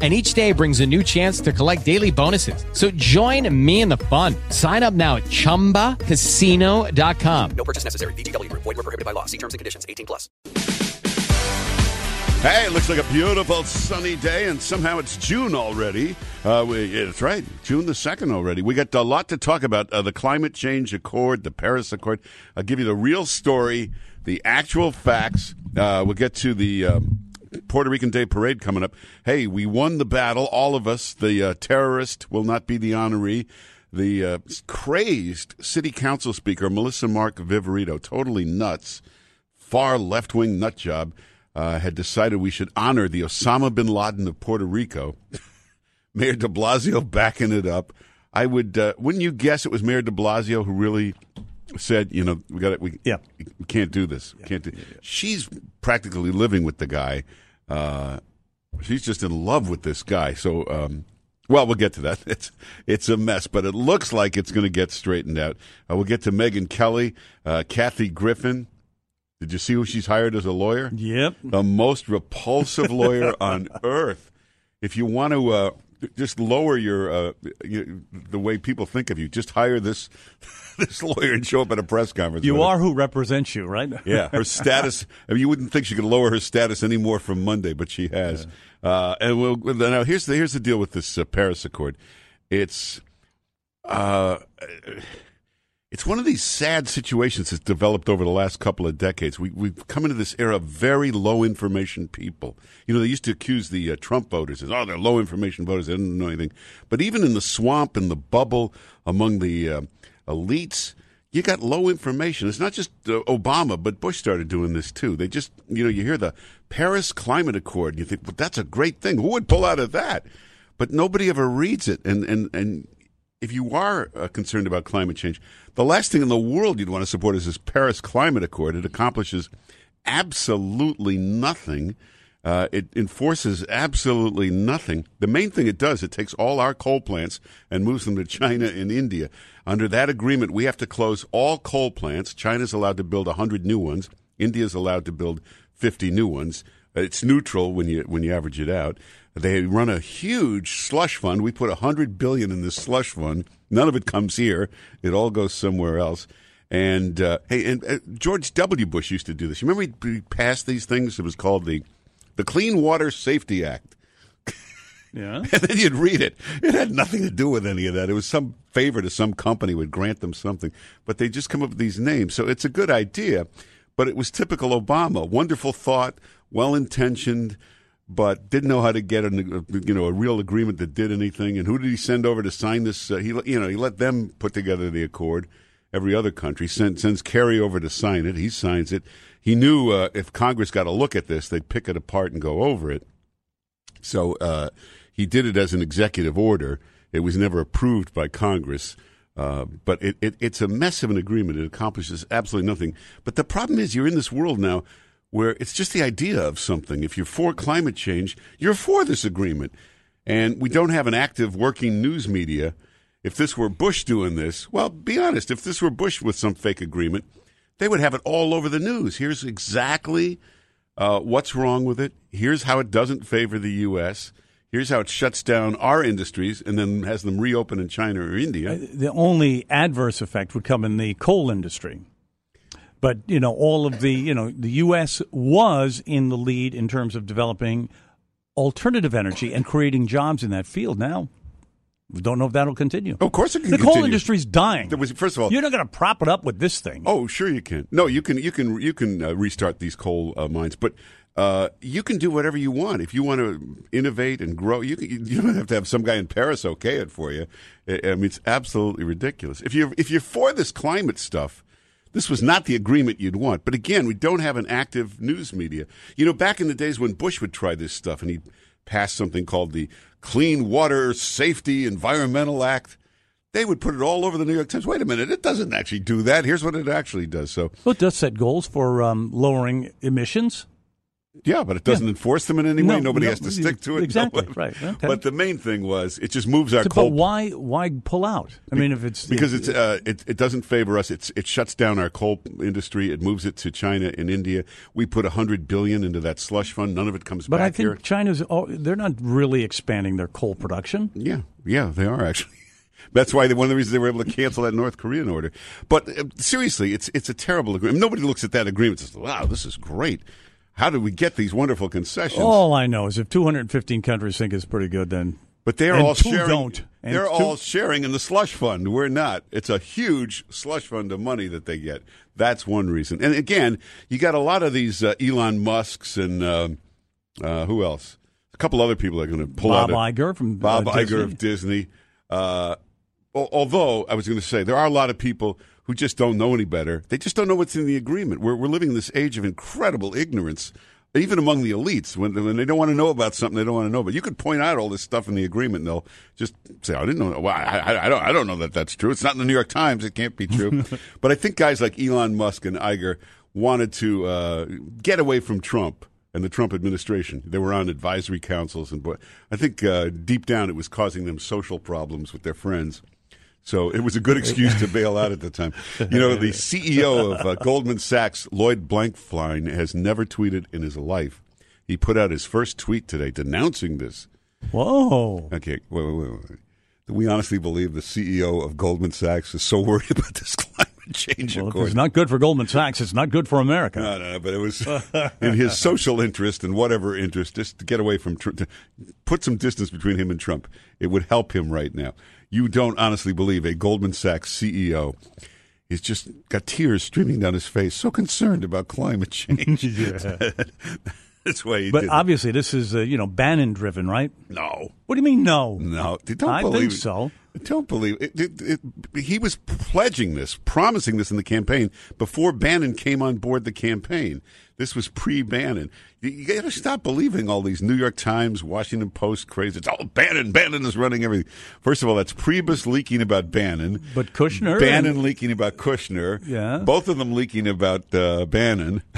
And each day brings a new chance to collect daily bonuses. So join me in the fun. Sign up now at chumbacasino.com. No purchase necessary. VGW Group. Void were prohibited by law. See terms and conditions. 18 plus. Hey, it looks like a beautiful sunny day, and somehow it's June already. Uh, we, yeah, that's right, June the 2nd already. We got a lot to talk about uh, the climate change accord, the Paris Accord. I'll give you the real story, the actual facts. Uh, we'll get to the um, Puerto Rican Day Parade coming up. Hey, we won the battle, all of us. The uh, terrorist will not be the honoree. The uh, crazed city council speaker, Melissa Mark Viverito, totally nuts, far left wing nut job uh, had decided we should honor the Osama bin Laden of Puerto Rico. Mayor de Blasio backing it up. I would, uh, wouldn't you guess it was Mayor de Blasio who really said, you know, we got it, we, Yeah. we can't do this. We can't do. She's practically living with the guy. Uh, she's just in love with this guy. So, um, well, we'll get to that. It's it's a mess, but it looks like it's going to get straightened out. Uh, we'll get to Megyn Kelly, uh, Kathy Griffin. Did you see who she's hired as a lawyer? Yep. the most repulsive lawyer on earth. If you want to uh, just lower your uh, you, the way people think of you, just hire this this lawyer and show up at a press conference. You are who represents you, right? Yeah, her status. I mean, you wouldn't think she could lower her status anymore from Monday, but she has. Uh, and we'll, now here's the here's the deal with this uh, Paris Accord. It's uh, it's one of these sad situations that's developed over the last couple of decades. We, we've come into this era of very low information people. You know, they used to accuse the uh, Trump voters as, oh, they're low information voters. They didn't know anything. But even in the swamp, and the bubble, among the uh, elites, you got low information. It's not just uh, Obama, but Bush started doing this too. They just, you know, you hear the Paris Climate Accord, and you think, well, that's a great thing. Who would pull out of that? But nobody ever reads it. And, and, and if you are uh, concerned about climate change, the last thing in the world you'd want to support is this Paris Climate Accord. It accomplishes absolutely nothing. Uh, it enforces absolutely nothing. The main thing it does, it takes all our coal plants and moves them to China and India. Under that agreement, we have to close all coal plants. China's allowed to build 100 new ones. India's allowed to build 50 new ones. Uh, It's neutral when you when you average it out. They run a huge slush fund. We put a 100 billion in this slush fund. None of it comes here. It all goes somewhere else. And uh, hey, and uh, George W. Bush used to do this. You remember he he passed these things? It was called the the Clean Water Safety Act. Yeah. And then you'd read it. It had nothing to do with any of that. It was some favor to some company would grant them something, but they just come up with these names. So it's a good idea, but it was typical Obama. Wonderful thought, well intentioned, but didn't know how to get a you know a real agreement that did anything. And who did he send over to sign this? Uh, he you know he let them put together the accord. Every other country send, sends Kerry over to sign it. He signs it. He knew uh, if Congress got a look at this, they'd pick it apart and go over it. So uh, he did it as an executive order. It was never approved by Congress. Uh, but it, it, it's a mess of an agreement. It accomplishes absolutely nothing. But the problem is, you're in this world now where it's just the idea of something. If you're for climate change, you're for this agreement. And we don't have an active working news media. If this were Bush doing this, well, be honest, if this were Bush with some fake agreement, they would have it all over the news. Here's exactly uh, what's wrong with it. Here's how it doesn't favor the U.S. Here's how it shuts down our industries and then has them reopen in China or India. The only adverse effect would come in the coal industry. But, you know, all of the, you know, the U.S. was in the lead in terms of developing alternative energy and creating jobs in that field. Now, we don't know if that'll continue. Of course it can The coal continue. industry's dying. There was, first of all, You're not going to prop it up with this thing. Oh, sure you can. No, you can. You can. You can uh, restart these coal uh, mines, but uh, you can do whatever you want. If you want to innovate and grow, you can, you don't have to have some guy in Paris okay it for you. I, I mean, it's absolutely ridiculous. If you're if you're for this climate stuff. This was not the agreement you'd want. But again, we don't have an active news media. You know, back in the days when Bush would try this stuff and he passed something called the Clean Water Safety Environmental Act, they would put it all over the New York Times. Wait a minute, it doesn't actually do that. Here's what it actually does. So, Well, it does set goals for um, lowering emissions. Yeah, but it doesn't enforce them in any way. No, Nobody no, has to stick to it. exactly, No. right, okay. But the main thing was it just moves our But coal why why pull out? I mean, if it's because it's uh, it, it doesn't favor us. It's it shuts down our coal industry. It moves it to China and India. We put a hundred billion into that slush fund. None of it comes But back But I think here. China's oh, they're not really expanding their coal production. Yeah, yeah, they are actually. That's why they, one of the reasons they were able to cancel that North Korean order. But uh, seriously, it's it's a terrible agreement. Nobody looks at that agreement and says, "Wow, this is great." How did we get these wonderful concessions? All I know is if 215 countries think it's pretty good, then But they're And all sharing. don't. And they're all sharing in the slush fund. We're not. It's a huge slush fund of money that they get. That's one reason. And again, you got a lot of these uh, Elon Musk's and um uh, who else? A couple other people are going to pull Bob out. a- Iger from Bob uh, Iger Disney. of Disney. Uh, although I was going to say there are a lot of people who just don't know any better. They just don't know what's in the agreement. We're we're living in this age of incredible ignorance. Even among the elites, when, when they don't want to know about something, they don't want to know. But you could point out all this stuff in the agreement, and they'll just say, "I didn't know. Well, I, I, I don't. I don't know that that's true. It's not in the New York Times. It can't be true." but I think guys like Elon Musk and Iger wanted to uh, get away from Trump and the Trump administration. They were on advisory councils, and boy, I think uh, deep down it was causing them social problems with their friends. So it was a good excuse to bail out at the time. You know, the CEO of uh, Goldman Sachs, Lloyd Blankfein, has never tweeted in his life. He put out his first tweet today denouncing this. Whoa. Okay, wait, wait, wait, wait. Do we honestly believe the CEO of Goldman Sachs is so worried about this climate change? Well, of course. it's not good for Goldman Sachs, it's not good for America. No, no, but it was in his social interest and whatever interest, just to get away from Trump, to put some distance between him and Trump. It would help him right now. You don't honestly believe a Goldman Sachs CEO is just got tears streaming down his face, so concerned about climate change. That's why he but did. obviously, this is uh, you know Bannon driven, right? no, What do you mean no? no, don't I believe think it. So. Don't believe it. It, it. He was pledging this, promising this in the campaign before Bannon came on board the campaign. This was pre-Bannon. You, you got to stop believing all these New York Times, Washington Post crazy. It's all Bannon. Bannon is running everything. First of all, that's Priebus leaking about Bannon. But Kushner Bannon and- leaking about Kushner. Yeah. Both of them leaking about uh, Bannon.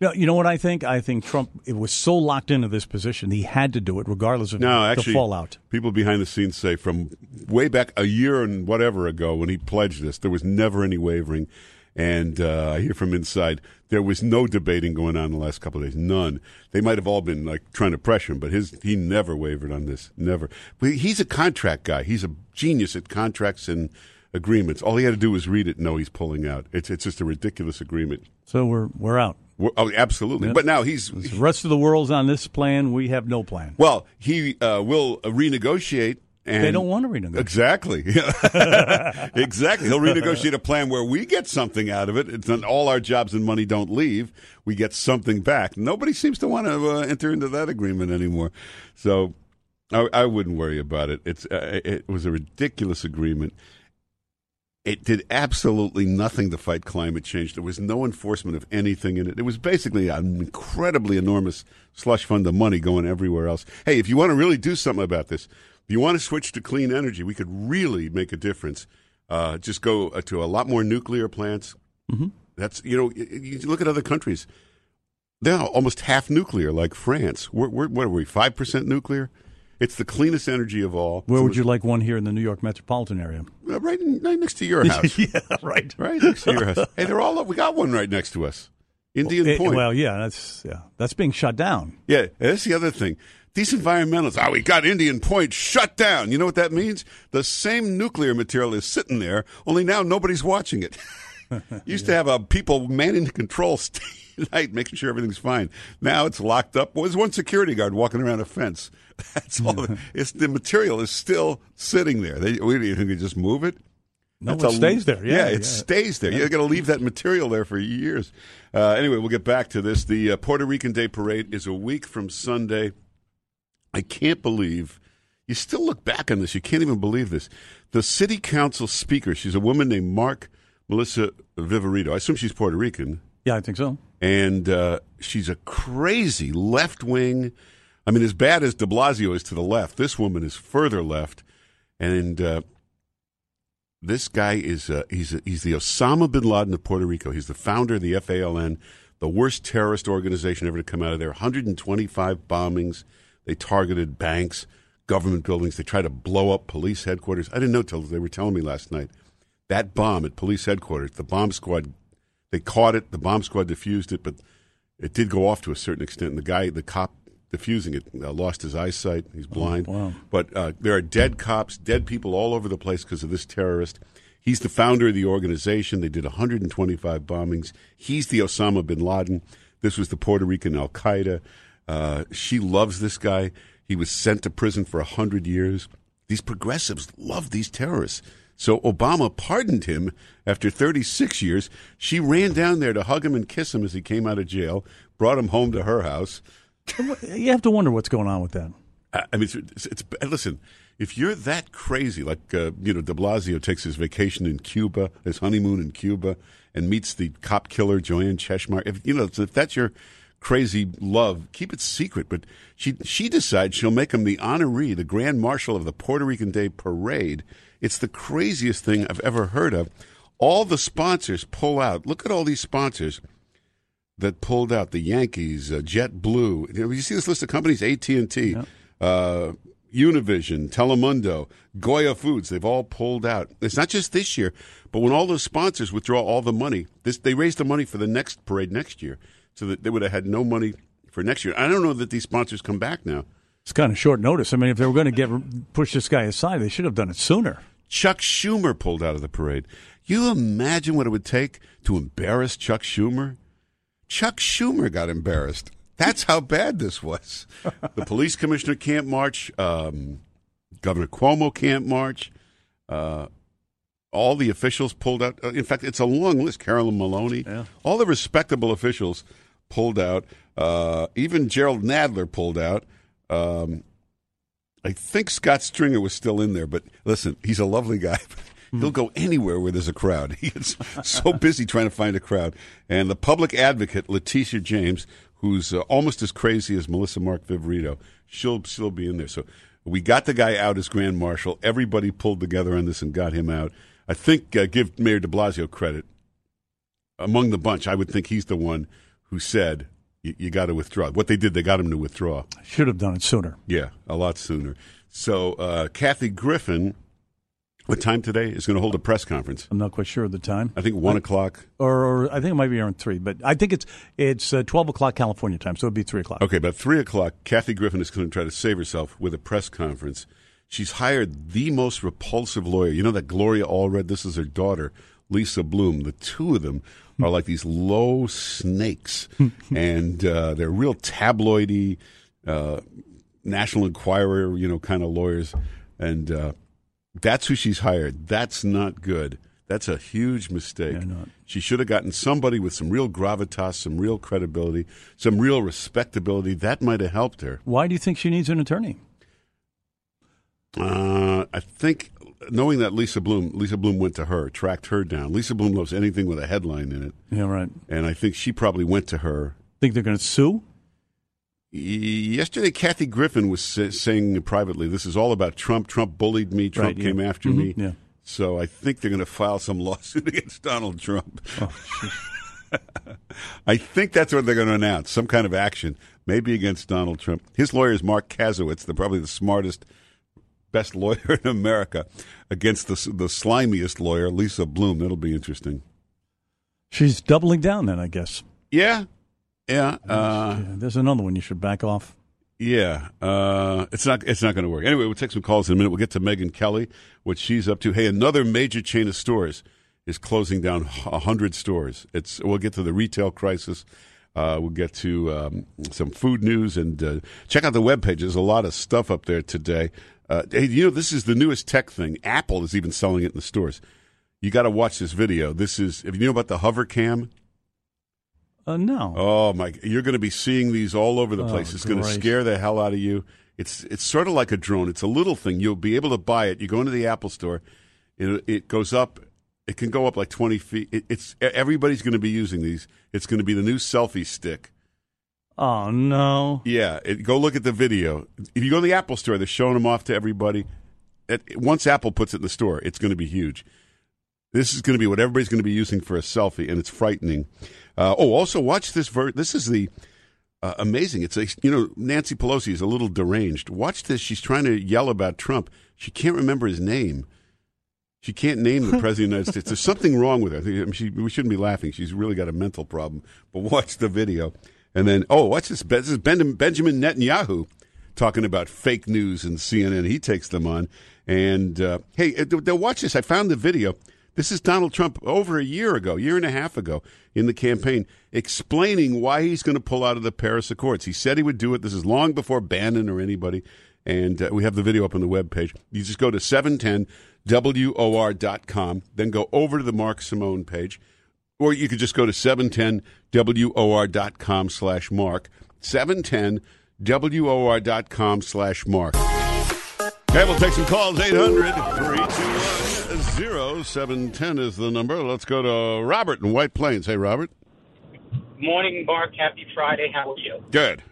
No, you know what I think? I think Trump it was so locked into this position he had to do it regardless of No, the actually, fallout. people behind the scenes say from way back a year and whatever ago when he pledged this, there was never any wavering. And uh, I hear from inside there was no debating going on in the last couple of days. None. They might have all been like trying to pressure him, but his he never wavered on this. Never. But he's a contract guy. He's a genius at contracts and agreements. All he had to do was read it. No, he's pulling out. It's it's just a ridiculous agreement. So we're we're out. Oh, absolutely. But now he's The rest of the world's on this plan. We have no plan. well. He uh, will renegotiate. And They don't want to renegotiate. Exactly. exactly. He'll renegotiate a plan where we get something out of it. It's not all our jobs and money don't leave. We get something back. Nobody seems to want to uh, enter into that agreement anymore. So I, I wouldn't worry about it. It's uh, it was a ridiculous agreement. It did absolutely nothing to fight climate change. There was no enforcement of anything in it. It was basically an incredibly enormous slush fund of money going everywhere else. Hey, if you want to really do something about this, if you want to switch to clean energy, we could really make a difference. Uh, just go uh, to a lot more nuclear plants. Mm-hmm. That's you know, you look at other countries. They're almost half nuclear, like France. We're, we're what are we? Five percent nuclear. It's the cleanest energy of all. Where So would you like one here in the New York metropolitan area? uh, right, in, right next to your house. yeah, right. Right next to your house. Hey, they're all. up. We got one right next to us. Indian Eh, Point. well, yeah, that's yeah, that's being shut down. yeah, that's the other thing. These environmentalists. Oh, we got Indian Point shut down. You know what that means? The same nuclear material is sitting there. Only now nobody's watching it. Used to have a people manning the control night, making sure everything's fine. Now it's locked up. Well, there's one security guard walking around a fence. That's all. it's the material is still sitting there. They, we, you think they just move it? No, That's it a- stays there. Yeah, it yeah. stays there. You're going to leave that material there for years. Uh, anyway, we'll get back to this. The uh, Puerto Rican Day Parade is a week from Sunday. I can't believe you still look back on this. You can't even believe this. The city council speaker, she's a woman named Mark Melissa Viverito. I assume she's Puerto Rican Yeah, I think so. And uh, she's a crazy left wing. I mean, as bad as De Blasio is to the left, this woman is further left, and uh, This guy is uh, he's he's the Osama bin Laden of Puerto Rico. He's the founder of the FALN, the worst terrorist organization ever to come out of there. 125 bombings. They targeted banks, government buildings. They tried to blow up police headquarters. I didn't know till they were telling me last night. That bomb at police headquarters, the bomb squad, they caught it. The bomb squad defused it, but it did go off to a certain extent. And the guy, the cop defusing it, uh, lost his eyesight. He's blind. wow. But uh, there are dead cops, dead people all over the place because of this terrorist. He's the founder of the organization. They did 125 bombings. He's the Osama bin Laden. This was the Puerto Rican Al Qaeda. Uh, she loves this guy. He was sent to prison for 100 years. These progressives love these terrorists. So Obama pardoned him after 36 years. She ran down there to hug him and kiss him as he came out of jail, brought him home to her house. You have to wonder what's going on with that. I mean, it's, it's, listen. If you're that crazy, like uh, you know, De Blasio takes his vacation in Cuba, his honeymoon in Cuba, and meets the cop killer Joanne Chesimard. If you know, if that's your crazy love, keep it secret. But she she decides she'll make him the honoree, the grand marshal of the Puerto Rican Day Parade. It's the craziest thing I've ever heard of. All the sponsors pull out. Look at all these sponsors that pulled out the Yankees, uh, JetBlue. You, know, you see this list of companies: AT and T, uh, Univision, Telemundo, Goya Foods. They've all pulled out. It's not just this year, but when all those sponsors withdraw all the money, this they raise the money for the next parade next year, so that they would have had no money for next year. I don't know that these sponsors come back now. It's kind of short notice. I mean, if they were going to get push this guy aside, they should have done it sooner. Chuck Schumer pulled out of the parade. You imagine what it would take to embarrass Chuck Schumer? Chuck Schumer got embarrassed. That's how bad this was. the police commissioner can't march. Um, Governor Cuomo can't march. Uh, all the officials pulled out. Uh, In fact, it's a long list. Carolyn Maloney. Yeah. All the respectable officials pulled out. Uh, even Jerrold Nadler pulled out. Um, I think Scott Stringer was still in there, but listen, he's a lovely guy. He'll go anywhere where there's a crowd. He is so busy trying to find a crowd. And the public advocate, Letitia James, who's uh, almost as crazy as Melissa Mark Viverito, she'll still be in there. So we got the guy out as Grand Marshal. Everybody pulled together on this and got him out. I think, uh, give Mayor de Blasio credit. Among the bunch, I would think he's the one who said, you, you got to withdraw. What they did, they got him to withdraw. Should have done it sooner. Yeah, a lot sooner. So uh, Kathy Griffin, what time today is going to hold a press conference? I'm not quite sure of the time, I think one o'clock. or, or I think it might be around three, but I think it's it's uh, twelve o'clock California time, so it'd be three o'clock. Okay, about three o'clock, Kathy Griffin is going to try to save herself with a press conference. She's hired the most repulsive lawyer. You know that Gloria Allred. This is her daughter, Lisa Bloom. The two of them are like these low snakes, and uh, they're real tabloidy, uh, National Enquirer, you know, kind of lawyers, and uh, that's who she's hired. That's not good. That's a huge mistake. She should have gotten somebody with some real gravitas, some real credibility, some real respectability. That might have helped her. Why do you think she needs an attorney? Uh, I think knowing that Lisa Bloom, Lisa Bloom went to her, tracked her down. Lisa Bloom loves anything with a headline in it, Yeah, right. and I think she probably went to her. Think they're going to sue? Yesterday, Kathy Griffin was saying privately, "This is all about Trump. Trump bullied me. Trump Right, yeah. came after Mhm, me." yeah. So I think they're going to file some lawsuit against Donald Trump. Oh, I think that's what they're going to announce. Some kind of action, maybe against Donald Trump. His lawyer is Marc Kasowitz, the probably the smartest, best lawyer in America, against the the slimiest lawyer, Lisa Bloom. That'll be interesting. She's doubling down then, I guess. Yeah, yeah, uh, there's another one you should back off. yeah. Uh, it's not it's not going to work. Anyway, we'll take some calls in a minute. We'll get to Megyn Kelly, what she's up to. Hey, another major chain of stores is closing down hundred stores. It's we'll get to the retail crisis. Uh, we'll get to um, some food news and uh, check out the webpage. There's a lot of stuff up there today. Uh, hey, you know this is the newest tech thing. Apple is even selling it in the stores. You got to watch this video. This is if you know about the hover cam. Uh, no. Oh my! You're going to be seeing these all over the Oh, place. It's going to scare the hell out of you. It's it's sort of like a drone. It's a little thing. You'll be able to buy it. You go into the Apple store. It, it goes up. It can go up like 20 feet. It, it's everybody's going to be using these. It's going to be the new selfie stick. Oh, no. Yeah, it, go look at the video. If you go to the Apple store, they're showing them off to everybody. It, once Apple puts it in the store, it's going to be huge. This is going to be what everybody's going to be using for a selfie, and it's frightening. Uh, oh, also watch this. Ver- this is the uh, amazing. It's a, you know Nancy Pelosi is a little deranged. Watch this. She's trying to yell about Trump. She can't remember his name. She can't name the president of the United States. There's something wrong with her. I mean, she, we shouldn't be laughing. She's really got a mental problem. But watch the video, and then oh, watch this. This is ben, Benjamin Netanyahu talking about fake news and CNN. He takes them on, and uh, hey, uh, watch this. I found the video. This is Donald Trump over a year ago, year and a half ago in the campaign, explaining why he's going to pull out of the Paris Accords. He said he would do it. This is long before Bannon or anybody. And uh, we have the video up on the web page. You just go to 710WOR.com, then go over to the Mark Simone page, or you could just go to 710WOR.com slash Mark. 710WOR.com slash Mark. Okay, we'll take some calls. 800 321 0710 is the number. Let's go to Robert in White Plains. Hey, Robert. Morning, Mark. Happy Friday. How are you? Good.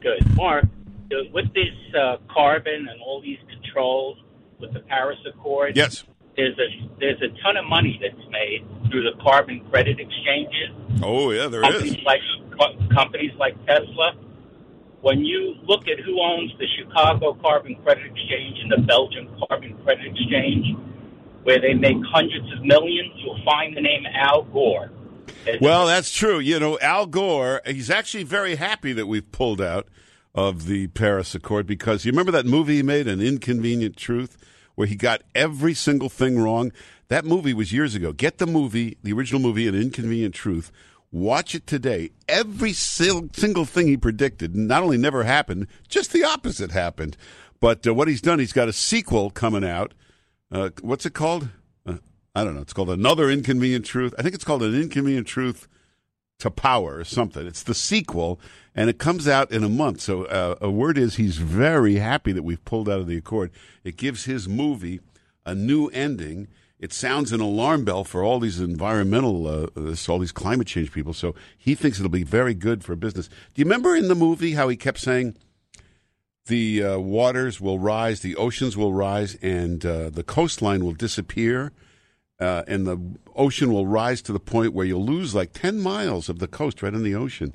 Good. Mark, uh, with this uh, carbon and all these controls with the Paris Accord, Yes. There's a there's a ton of money that's made through the carbon credit exchanges. Oh, yeah, there companies is. like companies like Tesla. When you look at who owns the Chicago Carbon Credit Exchange and the Belgian Carbon Credit Exchange, where they make hundreds of millions, you'll find the name Al Gore. Well, that's true. You know, Al Gore, he's actually very happy that we've pulled out of the Paris Accord because you remember that movie he made, An Inconvenient Truth, where he got every single thing wrong? That movie was years ago. Get the movie, the original movie, An Inconvenient Truth. Watch it today. Every single thing he predicted not only never happened, just the opposite happened. But uh, what he's done, he's got a sequel coming out. Uh, what's it called? Uh, I don't know. It's called Another Inconvenient Truth. I think it's called An Inconvenient Truth to Power or something. It's the sequel, and it comes out in a month. So uh, a word is he's very happy that we've pulled out of the accord. It gives his movie a new ending. It sounds an alarm bell for all these environmental, uh, all these climate change people. So he thinks it'll be very good for business. Do you remember in the movie how he kept saying the uh, waters will rise, the oceans will rise, and uh, the coastline will disappear? Uh, and the ocean will rise to the point where you'll lose like 10 miles of the coast right in the ocean.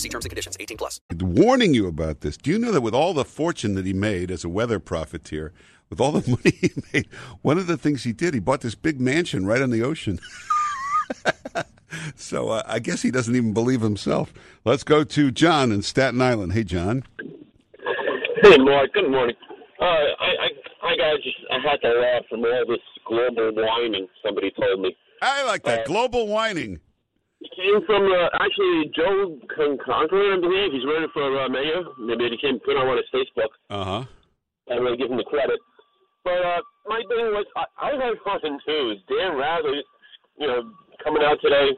See terms and conditions. 18 plus. warning you about this. Do you know that with all the fortune that he made as a weather profiteer, with all the money he made, one of the things he did, he bought this big mansion right on the ocean. so uh, I guess he doesn't even believe himself. Let's go to John in Staten Island. Hey, John. Hey, Mark. Good morning. Uh, I, I, I got just, I had to laugh from all this global whining. Somebody told me I like that. Uh, Global whining. It came from uh, actually Joe Con- Conqueror, I believe. He's running for uh, mayor. Maybe he came put on one of his Facebook. Uh huh. I really give him the credit. But uh, my thing was, I, I on the news Dan Rather, you know, coming out today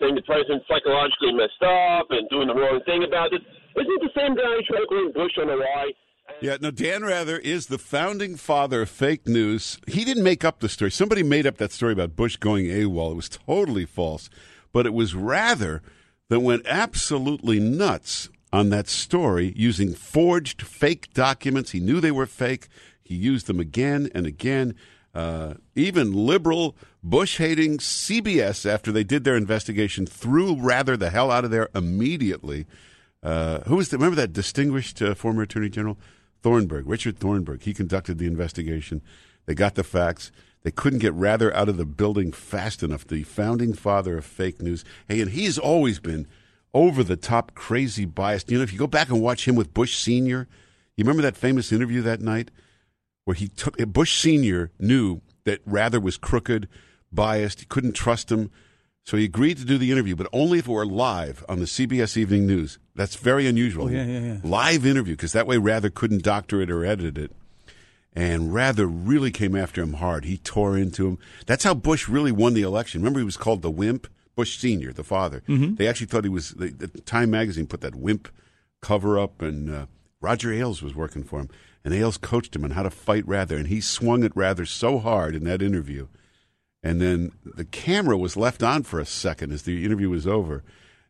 saying the president's psychologically messed up and doing the wrong thing about it. Isn't it the same guy who tried to blame Bush on the lie? Yeah, no, Dan Rather is the founding father of fake news. He didn't make up the story. Somebody made up that story about Bush going AWOL. It was totally false. But it was Rather that went absolutely nuts on that story using forged fake documents. He knew they were fake. He used them again and again. Uh, even liberal, Bush hating CBS, after they did their investigation, threw Rather the hell out of there immediately. Uh, who was the, remember that distinguished uh, former Attorney General Thornburgh, Richard Thornburgh? He conducted the investigation. They got the facts. They couldn't get Rather out of the building fast enough. The founding father of fake news. Hey, and he's always been over the top, crazy biased. You know, if you go back and watch him with Bush Senior, you remember that famous interview that night where he took Bush Senior knew that Rather was crooked, biased. He couldn't trust him. So he agreed to do the interview, but only if it were live on the CBS Evening News. That's very unusual. Oh, yeah, yeah, yeah. Live interview, because that way Rather couldn't doctor it or edit it. And Rather really came after him hard. He tore into him. That's how Bush really won the election. Remember, he was called the wimp. Bush Senior, the father. They actually thought he was. The, the Time magazine put that wimp cover up, and uh, Roger Ailes was working for him, and Ailes coached him on how to fight Rather, and he swung at Rather so hard in that interview. And then the camera was left on for a second as the interview was over.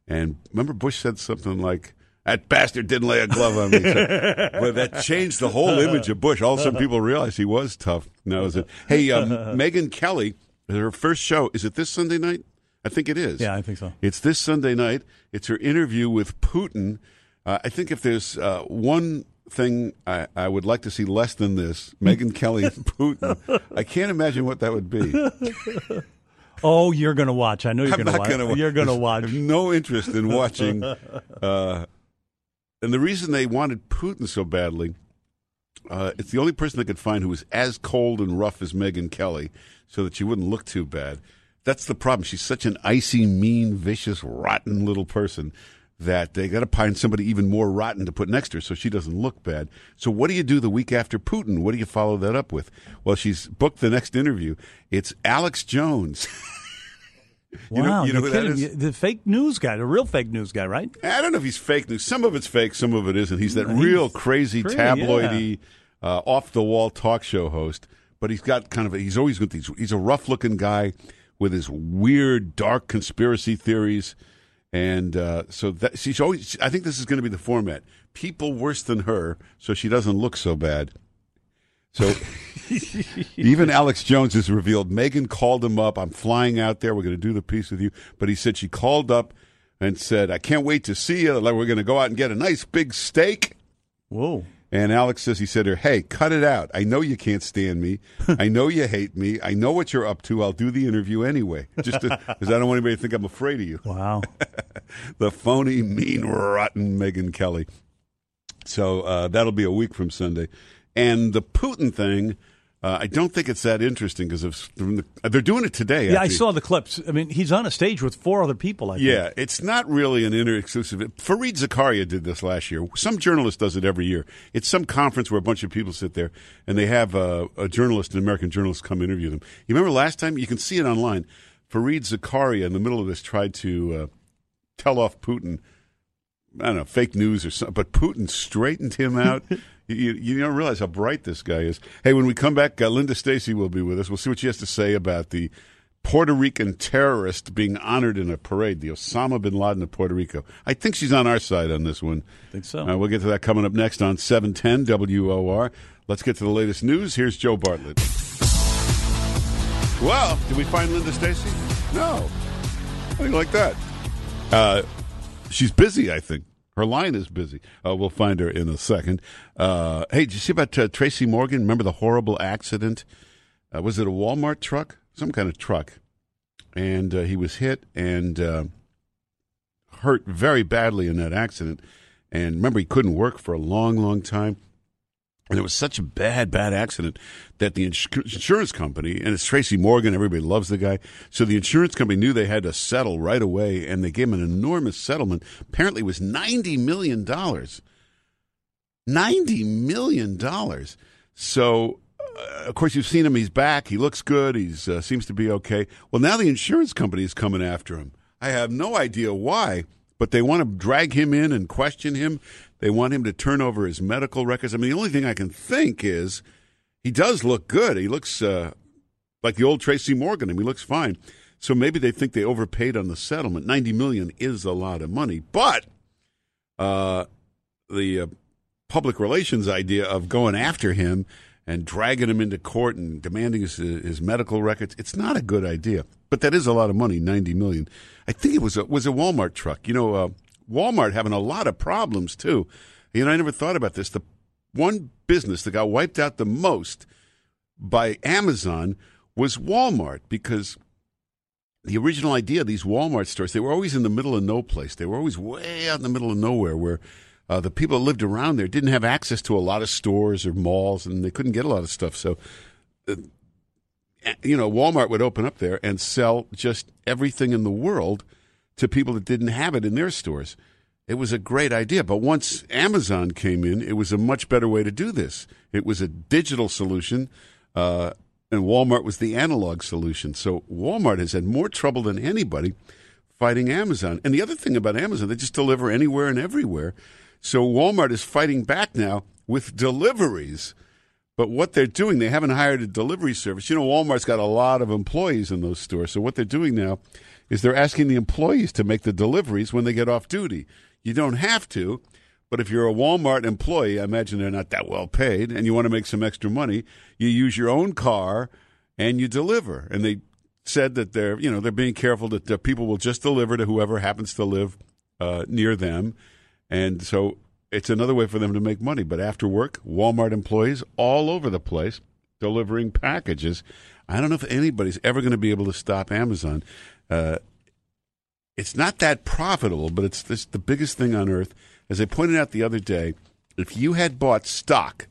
And remember, Bush said something like, that bastard didn't lay a glove on me. So- but that changed the whole image of Bush. All of a sudden, people realized he was tough. That was it. Hey, um, Megyn Kelly, her first show, is it this Sunday night? I think it is. Yeah, I think so. It's this Sunday night. It's her interview with Putin. Uh, I think if there's uh, one thing I, I would like to see less than this, Megyn Kelly and Putin, I can't imagine what that would be. Oh, you're going to watch. I know you're going to watch. to. You're going to watch. no interest in watching. Uh, and the reason they wanted Putin so badly, uh, it's the only person they could find who was as cold and rough as Megyn Kelly, so that she wouldn't look too bad. That's the problem. She's such an icy, mean, vicious, rotten little person that they got to find somebody even more rotten to put next to her so she doesn't look bad. So what do you do the week after Putin? What do you follow that up with? Well, she's booked the next interview. It's Alex Jones. You Wow, you know who kidding. is? The fake news guy, the real fake news guy, right? I don't know if he's fake news. Some of it's fake, some of it isn't. He's that He's real crazy, tabloidy, uh, off the wall talk show host. But he's got kind of a, he's always with these. He's a rough looking guy with his weird, dark conspiracy theories, and uh, so that she's always. I think this is going to be the format: people worse than her, so she doesn't look so bad. So even Alex Jones has revealed Megyn called him up. I'm flying out there. We're going to do the piece with you. But he said she called up and said, I can't wait to see you. Like, we're going to go out and get a nice big steak. Whoa. And Alex says, he said to her, Hey, cut it out. I know you can't stand me. I know you hate me. I know what you're up to. I'll do the interview anyway. Just because I don't want anybody to think I'm afraid of you Wow. the phony, mean, rotten Megyn Kelly. So uh, that'll be a week from Sunday. And the Putin thing, uh, I don't think it's that interesting because they're doing it today. yeah, I actually. saw the clips. I mean, he's on a stage with four other people. I think. Yeah, it's not really an inter-exclusive. Fareed Zakaria did this last year. Some journalist does it every year. It's some conference where a bunch of people sit there and they have uh, a journalist, an American journalist, come interview them. You remember last time? You can see it online. Fareed Zakaria, in the middle of this, tried to uh, tell off Putin. I don't know, fake news or something, but Putin straightened him out. you, you don't realize how bright this guy is. Hey, when we come back, uh, Linda Stasi will be with us. We'll see what she has to say about the Puerto Rican terrorist being honored in a parade, the Osama bin Laden of Puerto Rico. I think she's on our side on this one. I think so. Uh, we'll get to that coming up next on 710 WOR. Let's get to the latest news. Here's Joe Bartlett. Well, did we find Linda Stasi? No. How do you like that? Uh, she's busy, I think. Her line is busy. Uh, we'll find her in a second. Uh, hey, did you see about uh, Tracy Morgan? Remember the horrible accident? Uh, was it a Walmart truck? Some kind of truck. And uh, he was hit and uh, hurt very badly in that accident. And remember, he couldn't work for a long, long time. And it was such a bad, bad accident that the ins- insurance company, and it's Tracy Morgan, everybody loves the guy. So the insurance company knew they had to settle right away, and they gave him an enormous settlement. Apparently, it was $90 million. $90 million. So, uh, of course, you've seen him. He's back. He looks good. He uh, seems to be okay. Well, now the insurance company is coming after him. I have no idea why, but they want to drag him in and question him. They want him to turn over his medical records. I mean, the only thing I can think is he does look good. He looks uh, like the old Tracy Morgan. Mean, he looks fine. So maybe they think they overpaid on the settlement. Ninety million is a lot of money, but uh, the uh, public relations idea of going after him and dragging him into court and demanding his, his medical records it's not a good idea but that is a lot of money 90 million i think it was a was a walmart truck you know uh, walmart having a lot of problems too you know i never thought about this the one business that got wiped out the most by amazon was walmart because the original idea of these Walmart stores, they were always in the middle of no place. They were always way out in the middle of nowhere where uh, the people that lived around there didn't have access to a lot of stores or malls and they couldn't get a lot of stuff. So, uh, you know, Walmart would open up there and sell just everything in the world to people that didn't have it in their stores. it was a great idea. But once Amazon came in, it was a much better way to do this. It was a digital solution, uh, and Walmart was the analog solution. So Walmart has had more trouble than anybody fighting Amazon. And the other thing about Amazon, they just deliver anywhere and everywhere. So Walmart is fighting back now with deliveries. But what they're doing, they haven't hired a delivery service. You know, Walmart's got a lot of employees in those stores. So what they're doing now is they're asking the employees to make the deliveries when they get off duty. You don't have to, but if you're a Walmart employee, I imagine they're not that well paid, and you want to make some extra money, you use your own car and you deliver. And they said that they're, you know, they're being careful that the people will just deliver to whoever happens to live uh, near them, and so it's another way for them to make money. But after work, Walmart employees all over the place delivering packages. I don't know if anybody's ever going to be able to stop Amazon. Uh, it's not that profitable, but it's this, the biggest thing on earth. As I pointed out the other day, if you had bought stock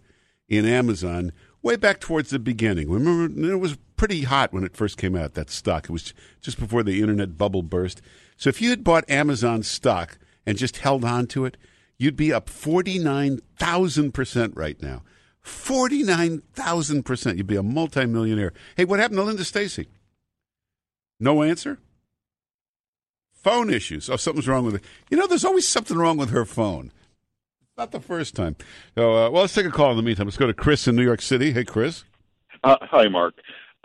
in Amazon way back towards the beginning, remember it was pretty hot when it first came out. That stock it was just before the internet bubble burst. So if you had bought Amazon stock and just held on to it, you'd be up forty nine thousand percent right now. Forty nine thousand percent. You'd be a multimillionaire. Hey, what happened to Linda Stasi? No answer phone issues. Oh, something's wrong with it. You know, there's always something wrong with her phone. Not the first time. So, uh, well, let's take a call in the meantime. Let's go to Chris in New York City. Hey, Chris. Uh, hi, Mark.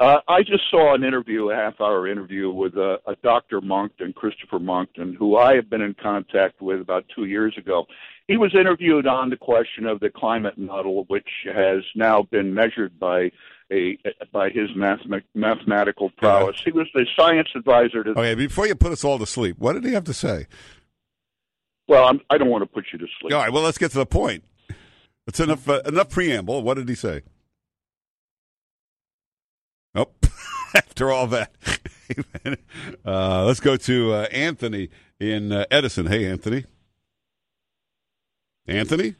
Uh, I just saw an interview, a half-hour interview with a, a Dr. Monckton, Christopher Monckton, who I have been in contact with about two years ago. He was interviewed on the question of the climate model, which has now been measured by a by his mathemat- mathematical prowess. He was the science advisor to. Okay, before you put us all to sleep, what did he have to say? Well, I'm, I do not want to put you to sleep. All right, well, let's get to the point. That's enough. Uh, enough preamble. What did he say? Oh, after all that, uh, let's go to uh, Anthony in uh, Edison. Hey, Anthony. Anthony.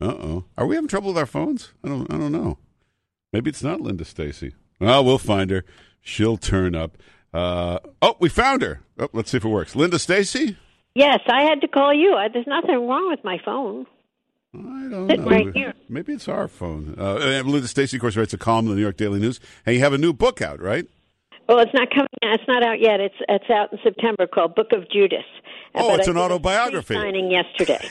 Uh oh. Are we having trouble with our phones? I don't. I don't know. Maybe it's not Linda Stasi. Well, we'll find her. She'll turn up. Uh, oh, we found her. Oh, let's see if it works. Linda Stasi? Yes, I had to call you. There's nothing wrong with my phone. I don't know. right here. Maybe it's our phone. Uh, and Linda Stasi, of course, writes a column in the New York Daily News. And you have a new book out, right? Well, it's not coming. It's not out yet. It's it's out in September called Book of Judas. Uh, Oh, but it's I an autobiography. Signing yesterday.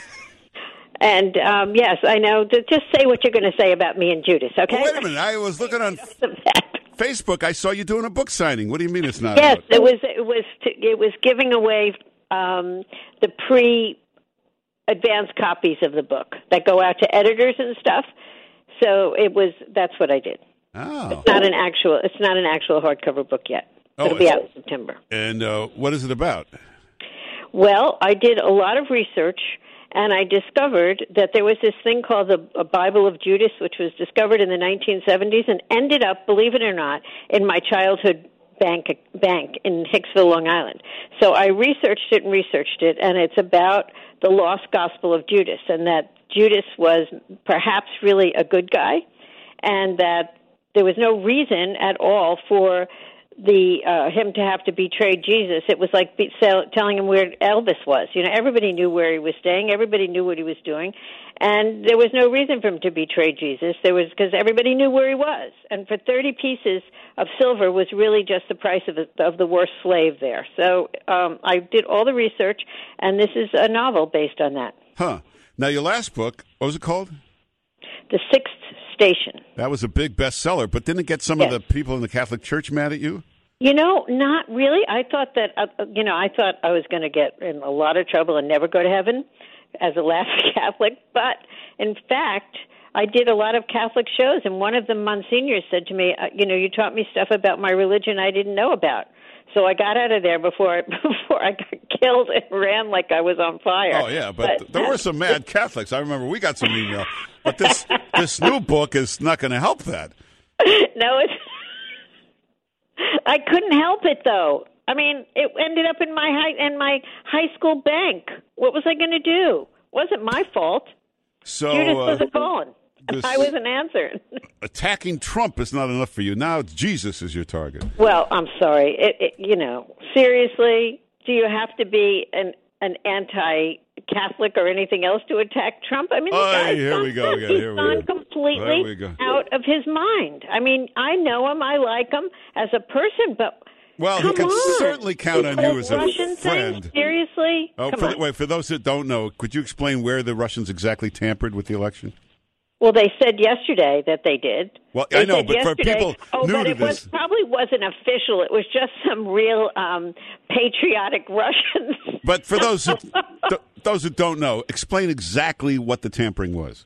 and um, yes, I know. Just say what you're going to say about me and Judas, okay? Well, wait a minute. I was looking on Facebook. I saw you doing a book signing. What do you mean it's not Yes, out? it was. It was. To, it was giving away um, the pre advanced copies of the book that go out to editors and stuff. So it was. That's what I did. Oh. It's not an actual. It's not an actual hardcover book yet. Oh, It'll be out in September. And uh, what is it about? Well, I did a lot of research and I discovered that there was this thing called the a Bible of Judas, which was discovered in the 1970s and ended up, believe it or not, in my childhood bank bank in Hicksville, Long Island. So I researched it and researched it, and it's about the lost gospel of Judas, and that Judas was perhaps really a good guy, and that there was no reason at all for the uh, him to have to betray Jesus. It was like be, sell, telling him where Elvis was. You know, everybody knew where he was staying. Everybody knew what he was doing, and there was no reason for him to betray Jesus. There was because everybody knew where he was, and for thirty pieces of silver was really just the price of the, of the worst slave there. So um, I did all the research, and this is a novel based on that. Huh. Now, your last book, what was it called? The Sixth Station. That was a big bestseller, but didn't it get some Yes. of the people in the Catholic Church mad at you? You know, not really. I thought that uh, you know, I thought I was going to get in a lot of trouble and never go to heaven as a last Catholic, but in fact, I did a lot of Catholic shows and one of them Monsignor said to me, uh, you know, you taught me stuff about my religion I didn't know about. So I got out of there before I, before I got killed and ran like I was on fire. Oh yeah, but, there were some mad Catholics. I remember we got some email, but this this new book is not going to help that. no, it's. I couldn't help it though. I mean, it ended up in my high in my high school bank. What was I going to do? wasn't my fault. So Judas uh, wasn't calling. this- I wasn't answering. attacking Trump is not enough for you. Now Jesus is your target. well, I'm sorry. It, it, you know, seriously, do you have to be an an anti-Catholic or anything else to attack Trump. I mean, the Oh, guy's here gone, we go again, He's here we go. completely There we go. out of his mind. I mean, I know him. I like him as a person, but Well, he can on. certainly count on you as a Russian friend. Thing? Seriously? Oh, Come for, wait, for those that don't know, could you explain where the Russians exactly tampered with the election? Well, they said yesterday that they did. Well, They I know, but for people oh, new but to it was probably wasn't official. It was just some real um, patriotic Russians. But for those who, th- those who don't know, explain exactly what the tampering was.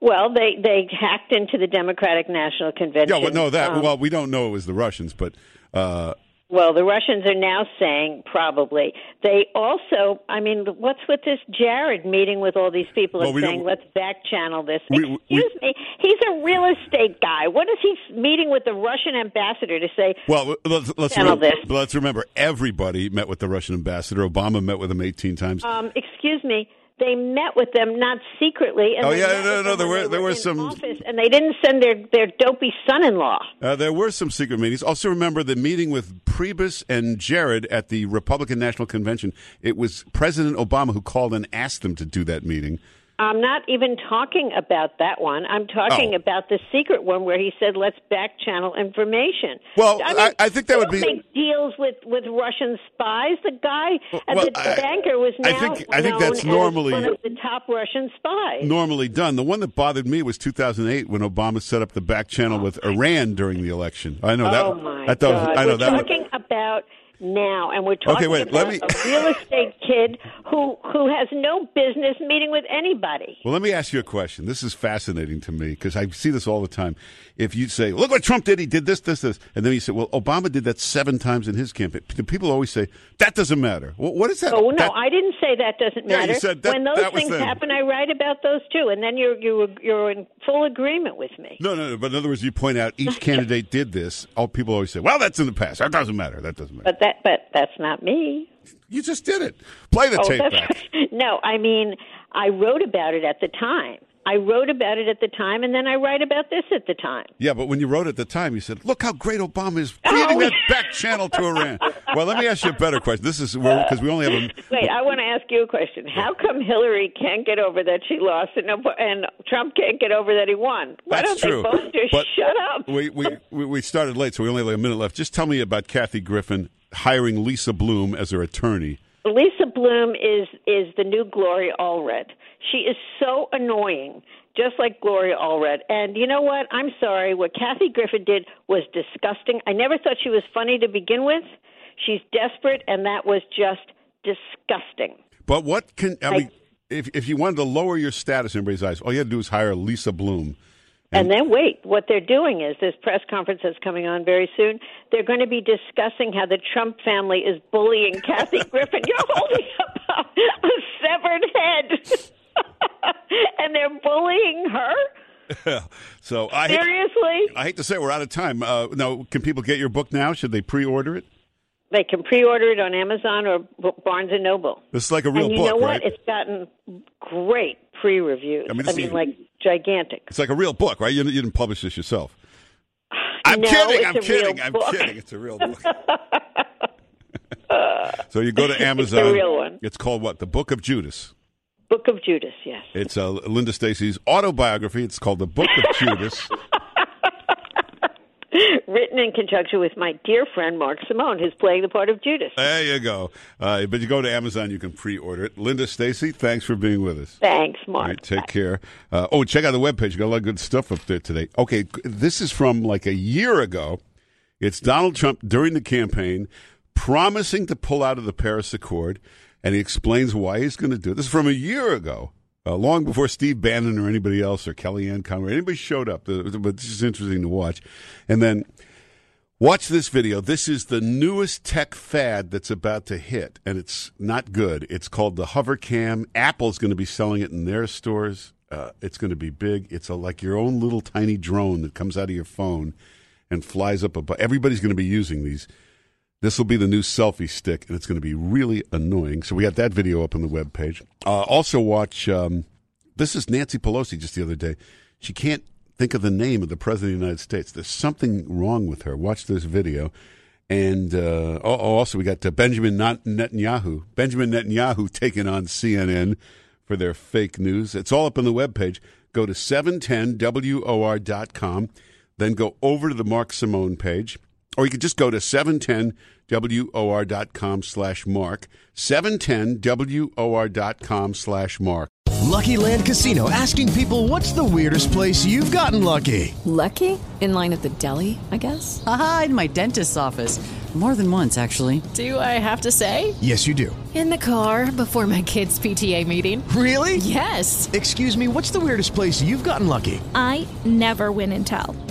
well, they they hacked into the Democratic National Convention. Yeah, well, no, that Um, well, we don't know it was the Russians, but uh, Well, the Russians are now saying probably. They also, I mean, what's with this Jared meeting with all these people Well, and saying, let's back channel this? We- we- Excuse me, he's a real estate guy. What is he meeting with the Russian ambassador to say? well, let's let's Channel remember, this. let's remember everybody met with the Russian ambassador. Obama met with him eighteen times. Um, excuse me. They met with them not secretly. And Oh, yeah, no, no, there were- there were some- office, and they didn't send their their dopey son-in-law. Uh, there were some secret meetings. Also, remember the meeting with Priebus and Jared at the Republican National Convention. It was President Obama who called and asked them to do that meeting. I'm not even talking about that one. I'm talking Oh. about the secret one where he said, "Let's back channel information." Well, I, mean, I- I think that would be- make deals with with Russian spies. The guy, well, the I- banker, was I now think- I think known that's normally- one of the top Russian spies. Normally done. The one that bothered me was 2008 when Obama set up the back channel with oh, Iran during the election. I know that. oh my I thought, God! I know we're that. talking about now, and we're talking wait, let about me- a real estate kid who who has no business meeting with anybody. Well, let me ask you a question. This is fascinating to me because I see this all the time. If you say, "Look what Trump did. He did this, this, this," and then you say, "Well, Obama did that seven times in his campaign," the people always say that doesn't matter. Well, what is that? Oh no, that- I didn't say that doesn't Yeah, you matter. said that- when those that things happen, I write about those too, and then you're you're you're in full agreement with me. No, no, no. But in other words, you point out each candidate did this. All people always say, "Well, that's in the past. That doesn't matter. That doesn't matter." But that but that's not me. You just did it. Play the Oh, tape back. no. I mean, I wrote about it at the time. I wrote about it at the time, and then I write about this at the time. Yeah, but when you wrote at the time, you said, "Look how great Obama is oh, creating Oh, that back channel to Iran." well, let me ask you a better question. This is because we only have a Wait, I want to ask you a question. How come Hillary can't get over that she lost, and, and Trump can't get over that he won? Why That's don't true. they both just But shut up? We, we we we started late, so we only have a minute left. Just tell me about Kathy Griffin hiring Lisa Bloom as her attorney. Lisa Bloom is is the new Gloria Allred. She is so annoying, just like Gloria Allred. And you know what? I'm sorry. What Kathy Griffin did was disgusting. I never thought she was funny to begin with. She's desperate, and that was just disgusting. But what can I I- mean? If if you wanted to lower your status in everybody's eyes, all you had to do is hire Lisa Bloom. And then wait, what they're doing is this press conference that's coming on very soon. They're going to be discussing how the Trump family is bullying Kathy Griffin. You're holding up a, a severed head, and they're bullying her. So I hate, Seriously, I hate to say we're out of time. Uh, now, can people get your book now? Should they pre-order it? they can pre-order it on Amazon or Barnes and Noble. This is like a real and you book, know what? right? It's gotten great pre-reviews. I mean, I mean, is- like gigantic. It's like a real book, right? You, you didn't publish this yourself. I'm No, kidding. I'm kidding. I'm book. kidding. It's a real book. so you go to Amazon. It's a real one. It's called what? The Book of Judas. Book of Judas. Yes. It's uh, Linda Stasi's autobiography. It's called The Book of Judas. Written in conjunction with my dear friend Mark Simone, who's playing the part of Judas. There you go. Uh, but you go to Amazon, you can pre-order it. Linda Stasi, thanks for being with us. Thanks, Mark. right, take care. Uh, oh, check out the webpage. You got a lot of good stuff up there today. Okay, this is from like a year ago. It's Donald Trump during the campaign promising to pull out of the Paris Accord, and he explains why he's going to do it. This is from a year ago, uh, long before Steve Bannon or anybody else or Kellyanne Conway, anybody showed up. But this is interesting to watch. And then Watch this video. This is the newest tech fad that's about to hit, and it's not good. It's called the Hovercam. Apple's going to be selling it in their stores. Uh, it's going to be big. It's a, like your own little tiny drone that comes out of your phone and flies up above. Everybody's going to be using these. This will be the new selfie stick, and it's going to be really annoying. So we got that video up on the webpage. Uh, also, watch. Um, this is Nancy Pelosi just the other day. She can't think of the name of the president of the United States. There's something wrong with her. Watch this video. And uh, oh, oh, also, we got uh, Benjamin Netanyahu. Benjamin Netanyahu taking on CNN for their fake news. It's all up on the web page. Go to 710WOR.com, then go over to the Mark Simone page, or you could just go to 710WOR.com slash Mark. 710WOR.com slash Mark. Lucky Land Casino asking people what's the weirdest place you've gotten lucky? Lucky? In line at the deli, I guess? Aha, in my dentist's office. More than once, actually. Do I have to say? Yes, you do. In the car before my kids' PTA meeting. Really? Yes. Excuse me, what's the weirdest place you've gotten lucky? I never win and tell.